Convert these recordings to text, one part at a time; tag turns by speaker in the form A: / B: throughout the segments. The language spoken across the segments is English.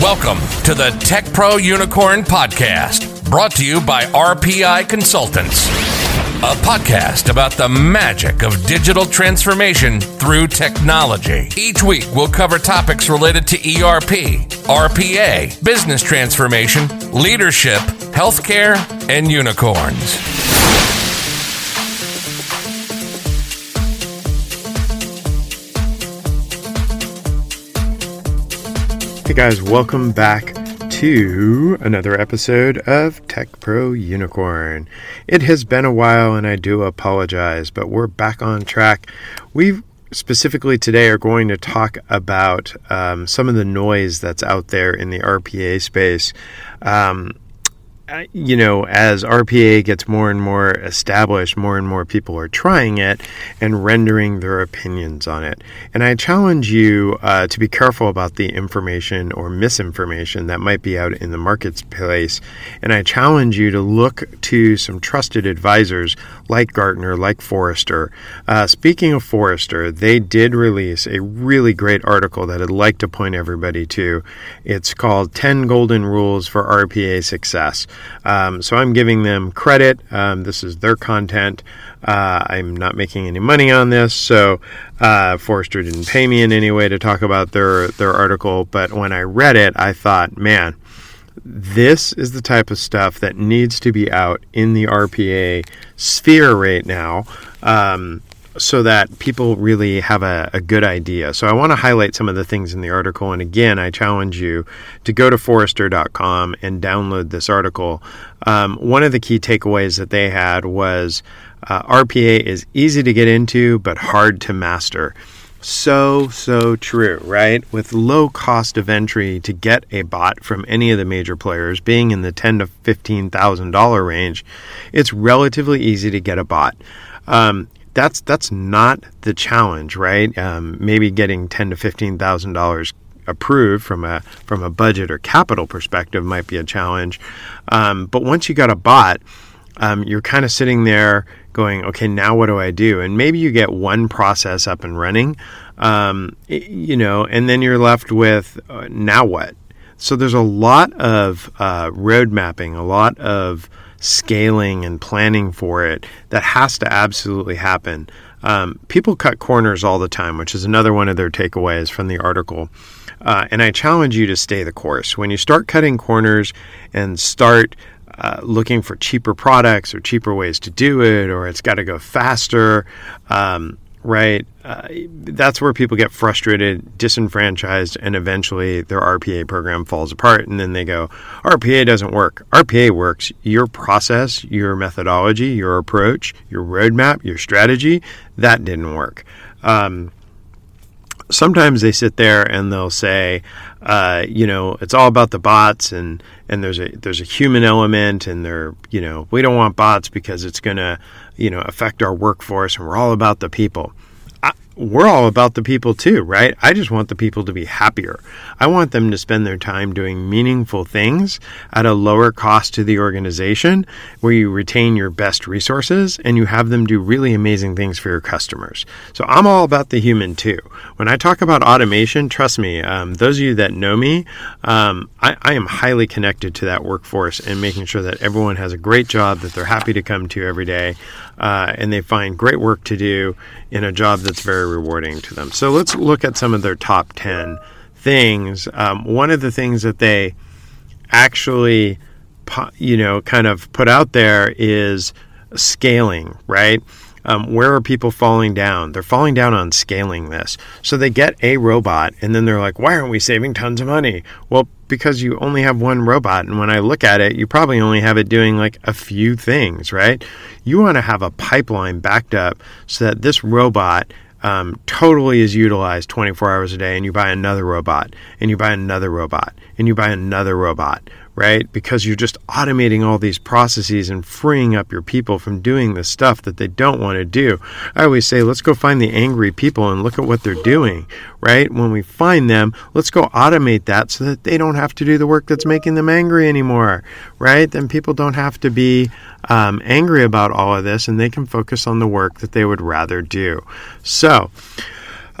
A: Welcome to the Tech Pro Unicorn Podcast, brought to you by RPI Consultants, a podcast about the magic of digital transformation through technology. Each week, we'll cover topics related to ERP, RPA, business transformation, leadership, healthcare, and unicorns.
B: Hey guys, welcome back to another episode of Tech Pro Unicorn. It has been a while and I do apologize, but we're back on track. We specifically today are going to talk about um, some of the noise that's out there in the RPA space. Um, you know, as RPA gets more and more established, more and more people are trying it and rendering their opinions on it. And I challenge you uh, to be careful about the information or misinformation that might be out in the marketplace. And I challenge you to look to some trusted advisors like Gartner, like Forrester. Uh, speaking of Forrester, they did release a really great article that I'd like to point everybody to. It's called 10 Golden Rules for RPA Success. Um, so I'm giving them credit. Um, this is their content. Uh, I'm not making any money on this, so uh, Forrester didn't pay me in any way to talk about their their article. But when I read it, I thought, man, this is the type of stuff that needs to be out in the RPA sphere right now. Um, so that people really have a, a good idea. So I want to highlight some of the things in the article. And again, I challenge you to go to Forrester.com and download this article. Um, one of the key takeaways that they had was uh, RPA is easy to get into, but hard to master. So, so true, right? With low cost of entry to get a bot from any of the major players being in the ten to fifteen thousand dollar range, it's relatively easy to get a bot. Um, that's that's not the challenge, right? Um, maybe getting ten to fifteen thousand dollars approved from a from a budget or capital perspective might be a challenge. Um, but once you got a bot, um, you're kind of sitting there going, okay, now what do I do? And maybe you get one process up and running, um, you know, and then you're left with uh, now what? So there's a lot of uh, road mapping, a lot of scaling and planning for it that has to absolutely happen. Um, people cut corners all the time, which is another one of their takeaways from the article. Uh, and I challenge you to stay the course. When you start cutting corners and start uh, looking for cheaper products or cheaper ways to do it, or it's got to go faster, um, right? Uh, that's where people get frustrated, disenfranchised, and eventually their RPA program falls apart. And then they go, RPA doesn't work. RPA works. Your process, your methodology, your approach, your roadmap, your strategy, that didn't work. Um, sometimes they sit there and they'll say, uh, you know, it's all about the bots and, and there's a there's a human element and they're you know we don't want bots because it's going to you know affect our workforce and we're all about the people we're all about the people too, right? I just want the people to be happier. I want them to spend their time doing meaningful things at a lower cost to the organization where you retain your best resources and you have them do really amazing things for your customers. So I'm all about the human too. When I talk about automation, trust me, um, those of you that know me, um, I, I am highly connected to that workforce and making sure that everyone has a great job that they're happy to come to every day uh, and they find great work to do in a job that's very rewarding to them. So let's look at some of their top 10 things. Um, one of the things that they actually, you know, kind of put out there is scaling, right? Um, where are people falling down? They're falling down on scaling this. So they get a robot and then they're like, why aren't we saving tons of money? Well, because you only have one robot. And when I look at it, you probably only have it doing like a few things, right? You want to have a pipeline backed up so that this robot um, totally is utilized 24 hours a day and you buy another robot and you buy another robot and you buy another robot right? Because you're just automating all these processes and freeing up your people from doing the stuff that they don't want to do. I always say, let's go find the angry people and look at what they're doing, right? When we find them, let's go automate that so that they don't have to do the work that's making them angry anymore, right? Then people don't have to be um, angry about all of this and they can focus on the work that they would rather do. So,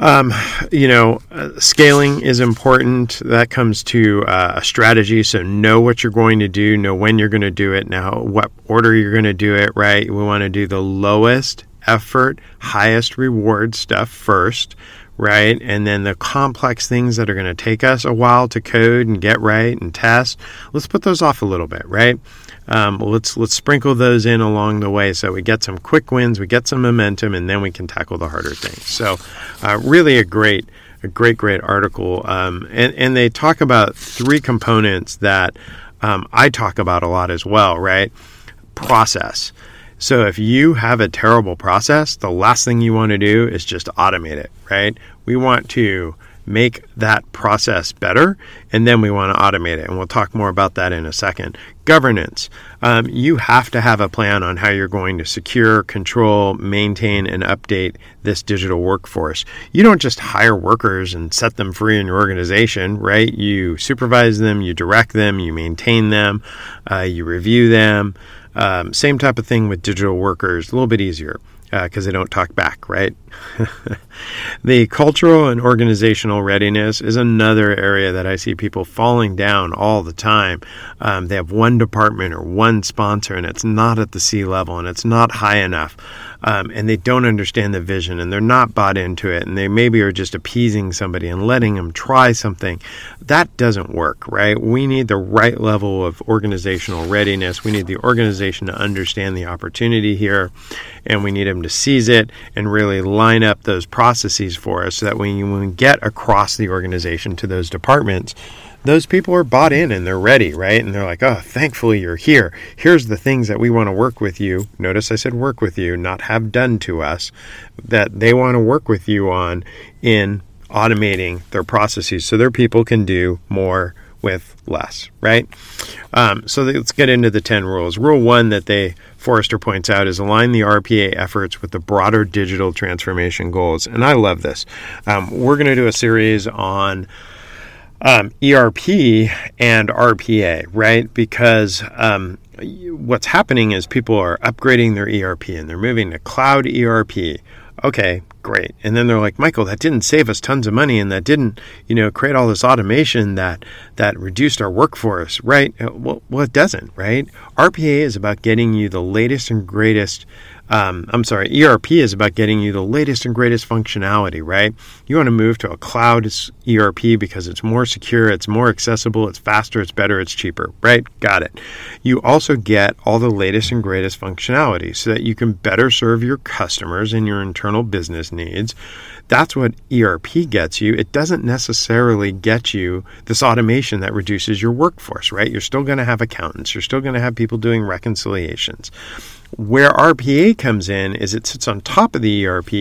B: Um, you know, uh, scaling is important. That comes to uh, a strategy. So know what you're going to do, know when you're going to do it, now what order you're going to do it. Right? We want to do the lowest effort, highest reward stuff first right? And then the complex things that are going to take us a while to code and get right and test, let's put those off a little bit, right? Um, let's let's sprinkle those in along the way so we get some quick wins, we get some momentum, and then we can tackle the harder things. So, uh, really a great a great great article, um, and and they talk about three components that um, I talk about a lot as well, right? Process. So if you have a terrible process, the last thing you want to do is just automate it, right? We want to make that process better and then we want to automate it. And we'll talk more about that in a second. Governance. Um, you have to have a plan on how you're going to secure, control, maintain, and update this digital workforce. You don't just hire workers and set them free in your organization, right? You supervise them, you direct them, you maintain them, uh, you review them. Um, same type of thing with digital workers, a little bit easier because uh, they don't talk back, right? the cultural and organizational readiness is another area that I see people falling down all the time. Um, they have one department or one sponsor, and it's not at the C level and it's not high enough um, and they don't understand the vision and they're not bought into it and they maybe are just appeasing somebody and letting them try something, that doesn't work, right? We need the right level of organizational readiness. We need the organization to understand the opportunity here and we need them to seize it and really line up those processes for us so that when we get across the organization to those departments, those people are bought in and they're ready, right? And they're like, oh, thankfully you're here. Here's the things that we want to work with you. Notice I said work with you, not have done to us, that they want to work with you on in automating their processes so their people can do more with less, right? Um, so let's get into the 10 rules. Rule one that they Forrester points out is align the RPA efforts with the broader digital transformation goals. And I love this. Um, we're going to do a series on um, ERP and RPA, right? Because um, what's happening is people are upgrading their ERP and they're moving to cloud ERP. Okay, great. And then they're like, Michael, that didn't save us tons of money and that didn't, you know, create all this automation that that reduced our workforce, right? Well, well it doesn't, right? RPA is about getting you the latest and greatest um, I'm sorry, ERP is about getting you the latest and greatest functionality, right? You want to move to a cloud ERP because it's more secure, it's more accessible, it's faster, it's better, it's cheaper, right? Got it. You also get all the latest and greatest functionality so that you can better serve your customers and your internal business needs. That's what ERP gets you. It doesn't necessarily get you this automation that reduces your workforce, right? You're still going to have accountants, you're still going to have people doing reconciliations. Where RPA comes in is it sits on top of the ERP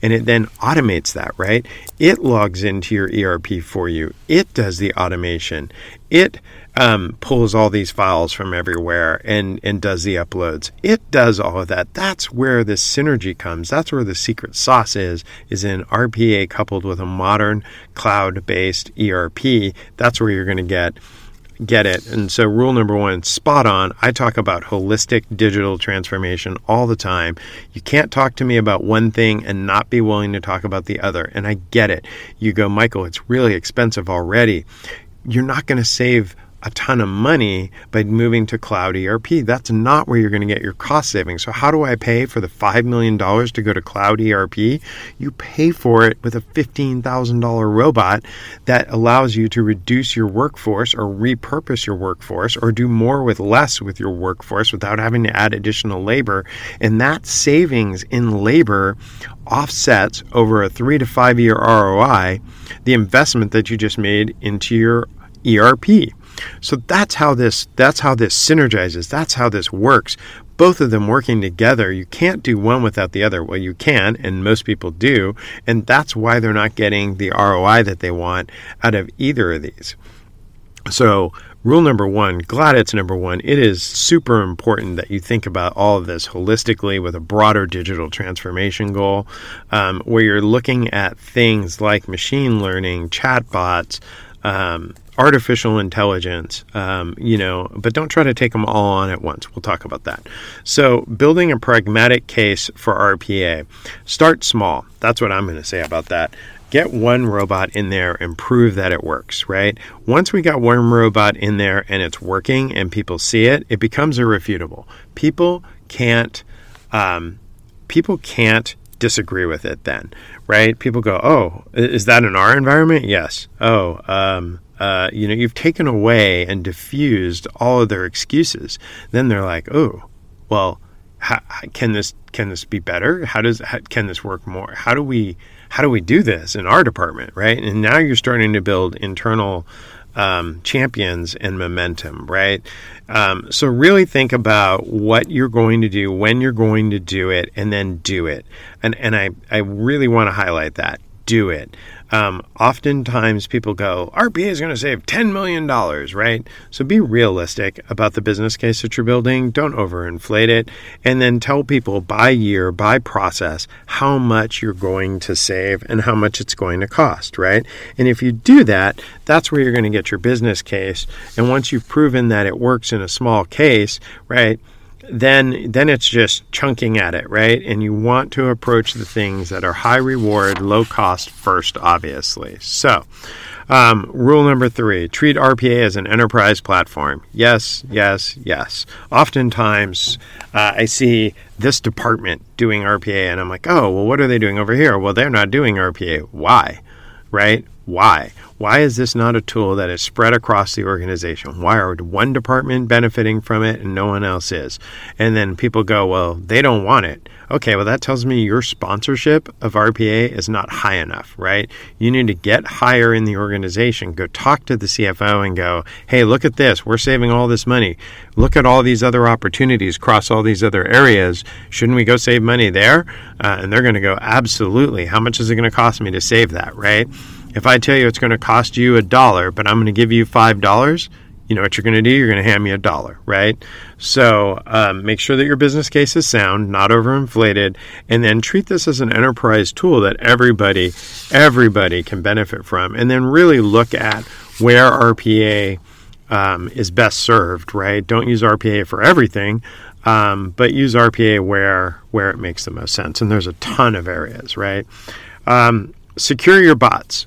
B: and it then automates that, right? It logs into your ERP for you. It does the automation. It um, pulls all these files from everywhere and, and does the uploads. It does all of that. That's where the synergy comes. That's where the secret sauce is, is in RPA coupled with a modern cloud-based ERP. That's where you're going to get get it. And so, rule number one, spot on. I talk about holistic digital transformation all the time. You can't talk to me about one thing and not be willing to talk about the other. And I get it. You go, Michael, it's really expensive already. You're not going to save a ton of money by moving to cloud ERP. That's not where you're going to get your cost savings. So, how do I pay for the $5 million to go to cloud ERP? You pay for it with a $15,000 robot that allows you to reduce your workforce or repurpose your workforce or do more with less with your workforce without having to add additional labor. And that savings in labor offsets over a three to five year ROI the investment that you just made into your ERP. So that's how this that's how this synergizes. That's how this works. Both of them working together. You can't do one without the other. Well, you can, and most people do, and that's why they're not getting the ROI that they want out of either of these. So, rule number one, glad it's number one. It is super important that you think about all of this holistically with a broader digital transformation goal, um, where you're looking at things like machine learning, chatbots, um, artificial intelligence, um, you know, but don't try to take them all on at once. We'll talk about that. So, building a pragmatic case for RPA. Start small. That's what I'm going to say about that. get one robot in there and prove that it works, right? Once we got one robot in there and it's working and people see it, it becomes irrefutable. People can't, um, people can't disagree with it then, right? People go, oh, is that in our environment? Yes. Oh, um, uh, you know, you've taken away and diffused all of their excuses. Then they're like, oh, well, how, can this can this be better? How does how, can this work more? How do we how do we do this in our department, right? And now you're starting to build internal um, champions and momentum, right? Um, so really think about what you're going to do, when you're going to do it, and then do it. And and I I really want to highlight that do it. Um, oftentimes people go, RPA is going to save $10 million, right? So be realistic about the business case that you're building. Don't overinflate it. And then tell people by year, by process, how much you're going to save and how much it's going to cost, right? And if you do that, that's where you're going to get your business case. And once you've proven that it works in a small case, right? Then then it's just chunking at it, right? And you want to approach the things that are high reward, low cost first, obviously. So, um, rule number three: treat RPA as an enterprise platform. Yes, yes, yes. Oftentimes, uh, I see this department doing RPA, and I'm like, oh, well, what are they doing over here? Well, they're not doing RPA. Why? Right? Why? Why is this not a tool that is spread across the organization? Why are one department benefiting from it and no one else is? And then people go, well, they don't want it. Okay, well, that tells me your sponsorship of RPA is not high enough, right? You need to get higher in the organization. Go talk to the CFO and go, hey, look at this. We're saving all this money. Look at all these other opportunities across all these other areas. Shouldn't we go save money there? Uh, and they're going to go, absolutely. How much is it going to cost me to save that, right? If I tell you it's going to cost you a dollar, but I'm going to give you five dollars, you know what you're going to do? You're going to hand me a dollar, right? So um, make sure that your business case is sound, not overinflated, and then treat this as an enterprise tool that everybody, everybody can benefit from, and then really look at where RPA um, is best served, right? Don't use RPA for everything, um, but use RPA where where it makes the most sense, and there's a ton of areas, right? Um, secure your bots.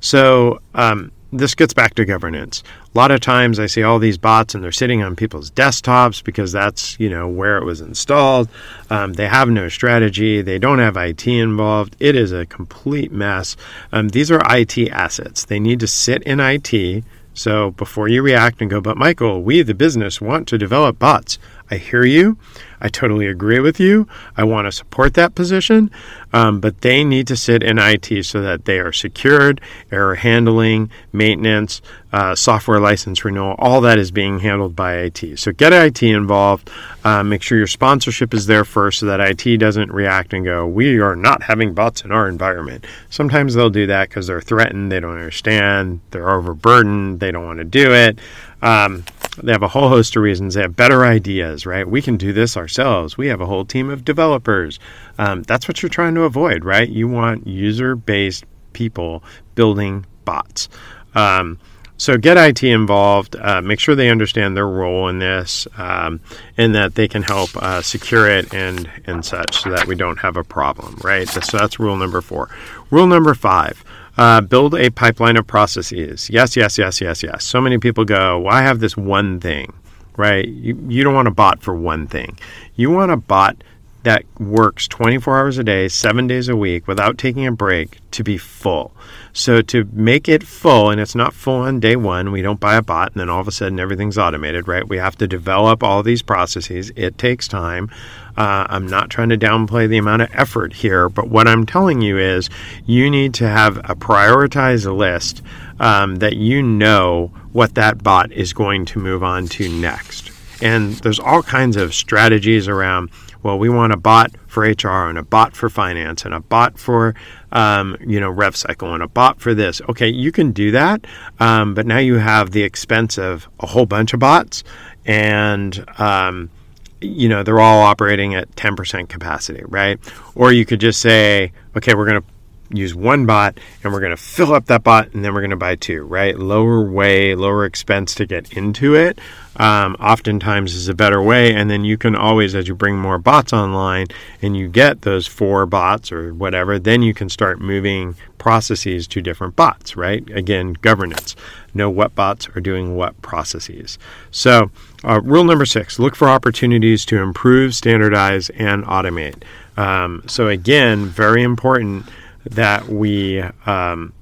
B: So um, this gets back to governance. A lot of times I see all these bots and they're sitting on people's desktops because that's you know where it was installed. Um, they have no strategy. They don't have IT involved. It is a complete mess. Um, these are IT assets. They need to sit in IT. So before you react and go, but Michael, we the business want to develop bots. I hear you. I totally agree with you. I want to support that position, um, but they need to sit in IT so that they are secured, error handling, maintenance, uh, software license renewal, all that is being handled by IT. So get IT involved. Uh, make sure your sponsorship is there first so that IT doesn't react and go, we are not having bots in our environment. Sometimes they'll do that because they're threatened, they don't understand, they're overburdened, they don't want to do it. Um, they have a whole host of reasons. They have better ideas, right? We can do this ourselves. We have a whole team of developers. Um, that's what you're trying to avoid, right? You want user based people building bots. Um, so get IT involved. Uh, make sure they understand their role in this, um, and that they can help uh, secure it and and such, so that we don't have a problem. Right. So that's rule number four. Rule number five. Uh, build a pipeline of processes. Yes, yes, yes, yes, yes. So many people go, well, I have this one thing, right? You, you don't want a bot for one thing. You want a bot that works 24 hours a day, seven days a week without taking a break to be full. So to make it full, and it's not full on day one, we don't buy a bot and then all of a sudden everything's automated, right? We have to develop all these processes. It takes time. Uh, I'm not trying to downplay the amount of effort here, but what I'm telling you is you need to have a prioritized list um, that you know what that bot is going to move on to next. And there's all kinds of strategies around well, we want a bot for HR and a bot for finance and a bot for, um, you know, RevCycle and a bot for this. Okay, you can do that, um, but now you have the expense of a whole bunch of bots and, um, you know, they're all operating at 10% capacity, right? Or you could just say, okay, we're going to use one bot and we're going to fill up that bot and then we're going to buy two, right? Lower way, lower expense to get into it. Um, oftentimes is a better way. And then you can always, as you bring more bots online and you get those four bots or whatever, then you can start moving processes to different bots, right? Again, governance. Know what bots are doing what processes. So, uh, rule number six look for opportunities to improve, standardize, and automate. Um, so, again, very important that we um,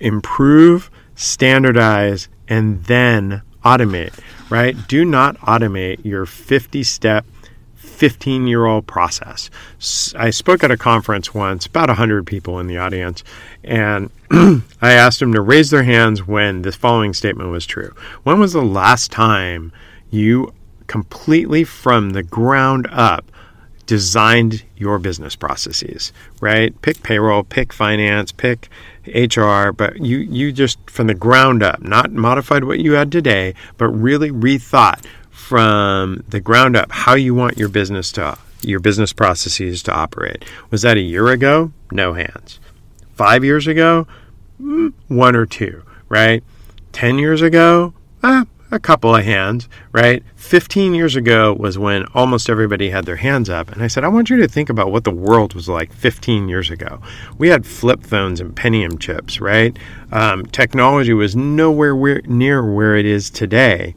B: improve, standardize, and then automate, right? Do not automate your 50 step, 15 year old process. I spoke at a conference once, about 100 people in the audience, and I asked them to raise their hands when this following statement was true. When was the last time you completely from the ground up designed your business processes, right? Pick payroll, pick finance, pick HR, but you, you just from the ground up, not modified what you had today, but really rethought from the ground up how you want your business to your business processes to operate. Was that a year ago? No hands. Five years ago? Mm, one or two, right? Ten years ago? Ah, a couple of hands, right? 15 years ago was when almost everybody had their hands up. And I said, I want you to think about what the world was like 15 years ago. We had flip phones and Pentium chips, right? Um, technology was nowhere where, near where it is today.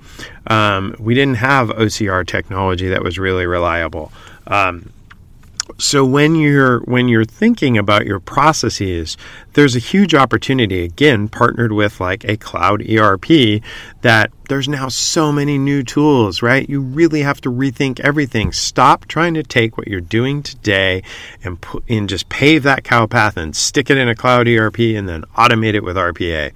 B: Um, we didn't have OCR technology that was really reliable. Um, so when you're when you're thinking about your processes there's a huge opportunity again partnered with like a cloud ERP that there's now so many new tools right? You really have to rethink everything. Stop trying to take what you're doing today and put and just pave that cow path and stick it in a cloud ERP and then automate it with RPA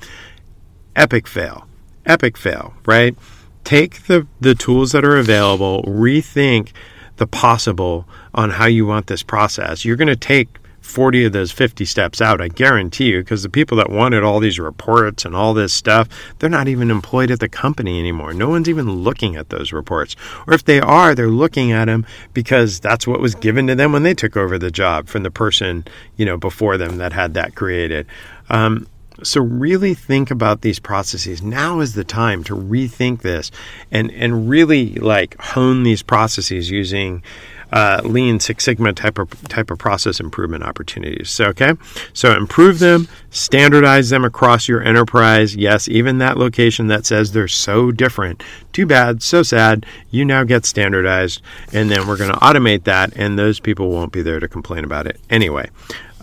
B: epic fail. Epic fail right? Take the the tools that are available rethink the possible on how you want this process. You're going to take 40 of those 50 steps out, I guarantee you, because the people that wanted all these reports and all this stuff, they're not even employed at the company anymore. No one's even looking at those reports. Or if they are, they're looking at them because that's what was given to them when they took over the job from the person, you know, before them that had that created. Um, so really think about these processes. Now is the time to rethink this and, and really like hone these processes using uh, Lean Six Sigma type of type of process improvement opportunities. So okay, so improve them, standardize them across your enterprise. Yes, even that location that says they're so different. Too bad, so sad. You now get standardized, and then we're going to automate that, and those people won't be there to complain about it anyway.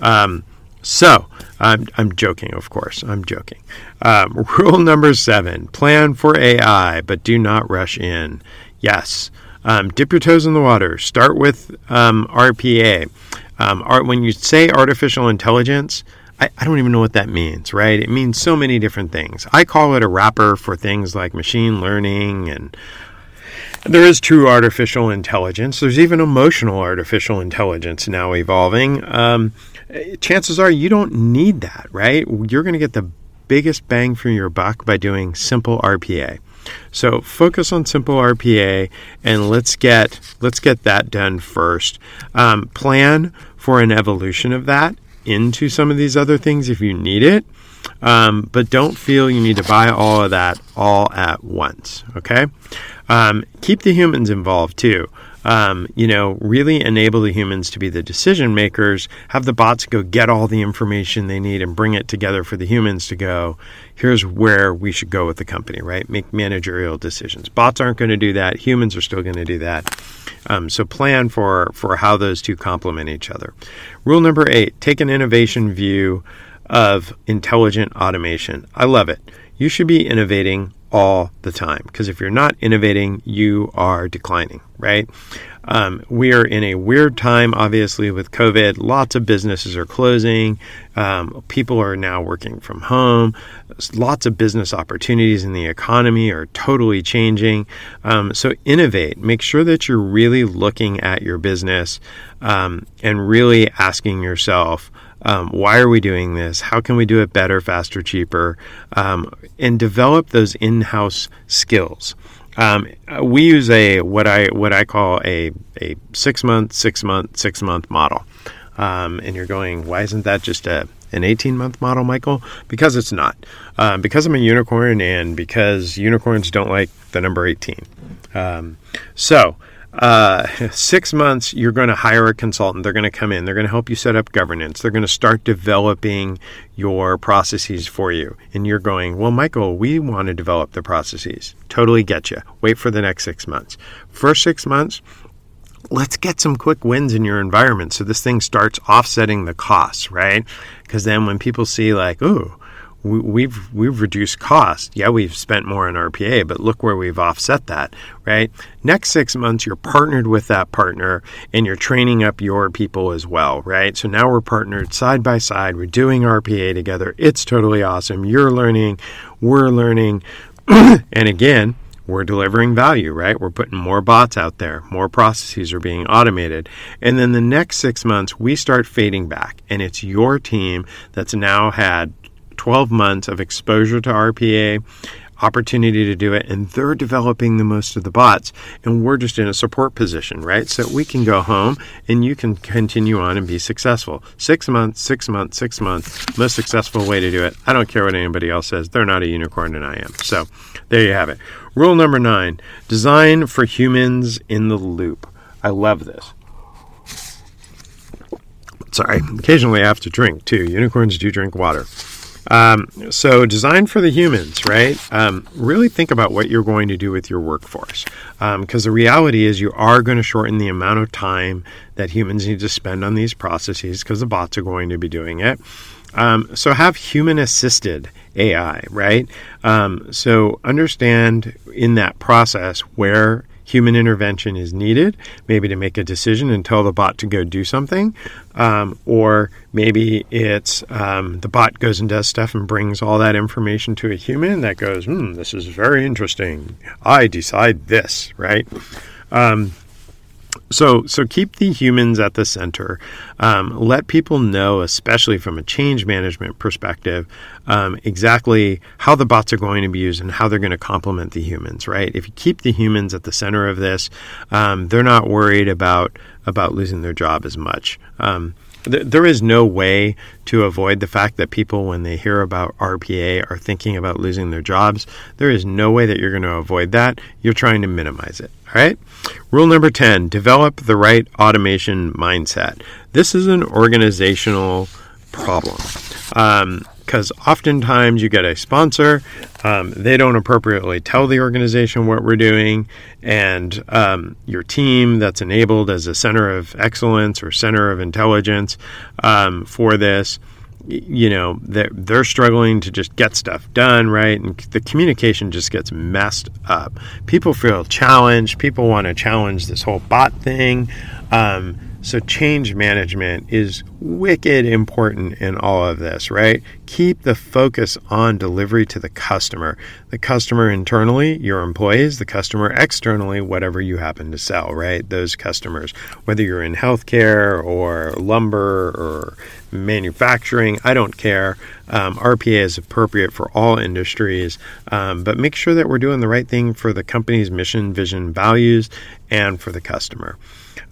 B: Um, so, I'm, I'm joking, of course. I'm joking. Um, rule number seven plan for AI, but do not rush in. Yes, um, dip your toes in the water. Start with um, RPA. Um, art, when you say artificial intelligence, I, I, don't even know what that means, right? It means so many different things. I call it a wrapper for things like machine learning and there is true artificial intelligence. There's even emotional artificial intelligence now evolving. Um, chances are you don't need that, right? You're going to get the biggest bang for your buck by doing simple RPA. So focus on simple RPA and let's get let's get that done first. Um, plan for an evolution of that into some of these other things if you need it. Um, but don't feel you need to buy all of that all at once. Okay. Um, keep the humans involved too um, you know, really enable the humans to be the decision makers, have the bots go get all the information they need and bring it together for the humans to go, here's where we should go with the company, right? Make managerial decisions. Bots aren't going to do that. Humans are still going to do that. Um, so plan for, for how those two complement each other. Rule number eight, take an innovation view of intelligent automation. I love it. You should be innovating all the time. Because if you're not innovating, you are declining, right? Um, we are in a weird time, obviously, with COVID. Lots of businesses are closing. Um, people are now working from home. Lots of business opportunities in the economy are totally changing. Um, so, innovate. Make sure that you're really looking at your business um, and really asking yourself, um, why are we doing this? How can we do it better, faster, cheaper? Um, and develop those in-house skills. Um, we use a what I what I call a a six month, six month, six month model. Um, and you're going, why isn't that just a an 18 month model, Michael? Because it's not. Um, because I'm a unicorn and because unicorns don't like the number 18. Um, so, uh, six months, you're going to hire a consultant. They're going to come in. They're going to help you set up governance. They're going to start developing your processes for you. And you're going, well, Michael, we want to develop the processes. Totally get you. Wait for the next six months. First six months, let's get some quick wins in your environment so this thing starts offsetting the costs, right? Because then when people see like, we've we've reduced cost. Yeah, we've spent more on RPA, but look where we've offset that, right? Next six months, you're partnered with that partner and you're training up your people as well, right? So now we're partnered side by side. We're doing RPA together. It's totally awesome. You're learning, we're learning, and again, we're delivering value, right? We're putting more bots out there, more processes are being automated. And then the next six months, we start fading back, and it's your team that's now had 12 months of exposure to RPA, opportunity to do it, and they're developing the most of the bots, and we're just in a support position, right? So we can go home and you can continue on and be successful. Six months, six months, six months, most successful way to do it. I don't care what anybody else says, they're not a unicorn, and I am. So there you have it. Rule number nine design for humans in the loop. I love this. Sorry, occasionally I have to drink too. Unicorns do drink water. Um, so, design for the humans, right? Um, really think about what you're going to do with your workforce. Because um, the reality is, you are going to shorten the amount of time that humans need to spend on these processes because the bots are going to be doing it. Um, so, have human assisted AI, right? Um, so, understand in that process where human intervention is needed, maybe to make a decision and tell the bot to go do something, um, or maybe it's um, the bot goes and does stuff and brings all that information to a human that goes, hmm, this is very interesting. I decide this, right? Um, so, so keep the humans at the center. Um, let people know, especially from a change management perspective, um, exactly how the bots are going to be used and how they're going to complement the humans. Right? If you keep the humans at the center of this, um, they're not worried about about losing their job as much. Um, there is no way to avoid the fact that people, when they hear about RPA, are thinking about losing their jobs. There is no way that you're going to avoid that. You're trying to minimize it. All right. Rule number 10 develop the right automation mindset. This is an organizational problem. Um, because oftentimes you get a sponsor, um, they don't appropriately tell the organization what we're doing, and um, your team that's enabled as a center of excellence or center of intelligence um, for this you know they're, they're struggling to just get stuff done right? And the communication just gets messed up. People feel challenged. People want to challenge this whole bot thing. Um, so, change management is wicked important in all of this, right? Keep the focus on delivery to the customer. The customer internally, your employees, the customer externally, whatever you happen to sell, right? Those customers, whether you're in healthcare or lumber or manufacturing, I don't care. Um, RPA is appropriate for all industries, um, but make sure that we're doing the right thing for the company's mission, vision, values, and for the customer.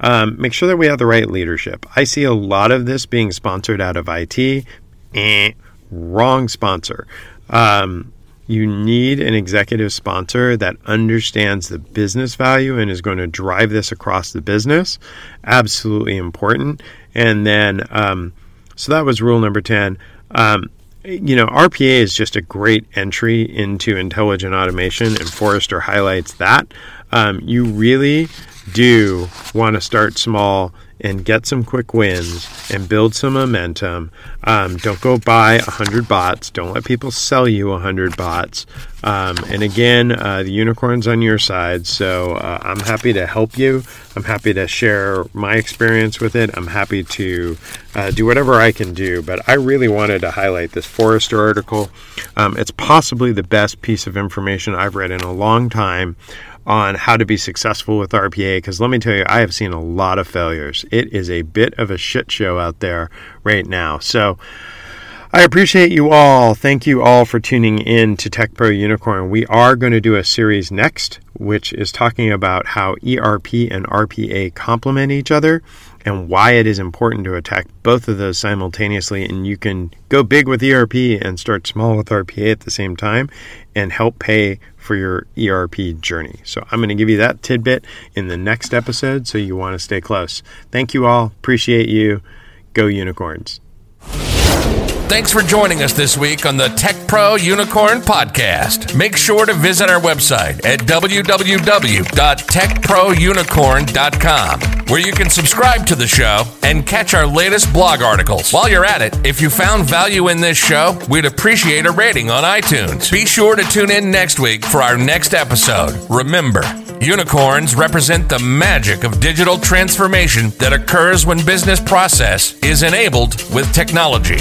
B: Um, make sure that we have the right leadership. I see a lot of this being sponsored out of IT. Eh, wrong sponsor. Um, you need an executive sponsor that understands the business value and is going to drive this across the business. Absolutely important. And then, um, so that was rule number 10. Um, you know, RPA is just a great entry into intelligent automation, and Forrester highlights that. Um, you really do want to start small and get some quick wins and build some momentum. Um, don't go buy 100 bots. Don't let people sell you 100 bots. Um, and again, uh, the unicorn's on your side. So uh, I'm happy to help you. I'm happy to share my experience with it. I'm happy to uh, do whatever I can do. But I really wanted to highlight this Forrester article. Um, it's possibly the best piece of information I've read in a long time on how to be successful with RPA because let me tell you, I have seen a lot of failures. It is a bit of a shit show out there right now. So I appreciate you all. Thank you all for tuning in to Tech Pro Unicorn. We are going to do a series next, which is talking about how ERP and RPA complement each other and why it is important to attack both of those simultaneously. And you can go big with ERP and start small with RPA at the same time and help pay for your ERP journey. So I'm going to give you that tidbit in the next episode. So you want to stay close. Thank you all. Appreciate you. Go unicorns.
A: Thanks for joining us this week on the Tech Pro Unicorn Podcast. Make sure to visit our website at www.techprounicorn.com, where you can subscribe to the show and catch our latest blog articles. While you're at it, if you found value in this show, we'd appreciate a rating on iTunes. Be sure to tune in next week for our next episode. Remember, Unicorns represent the magic of digital transformation that occurs when business process is enabled with technology.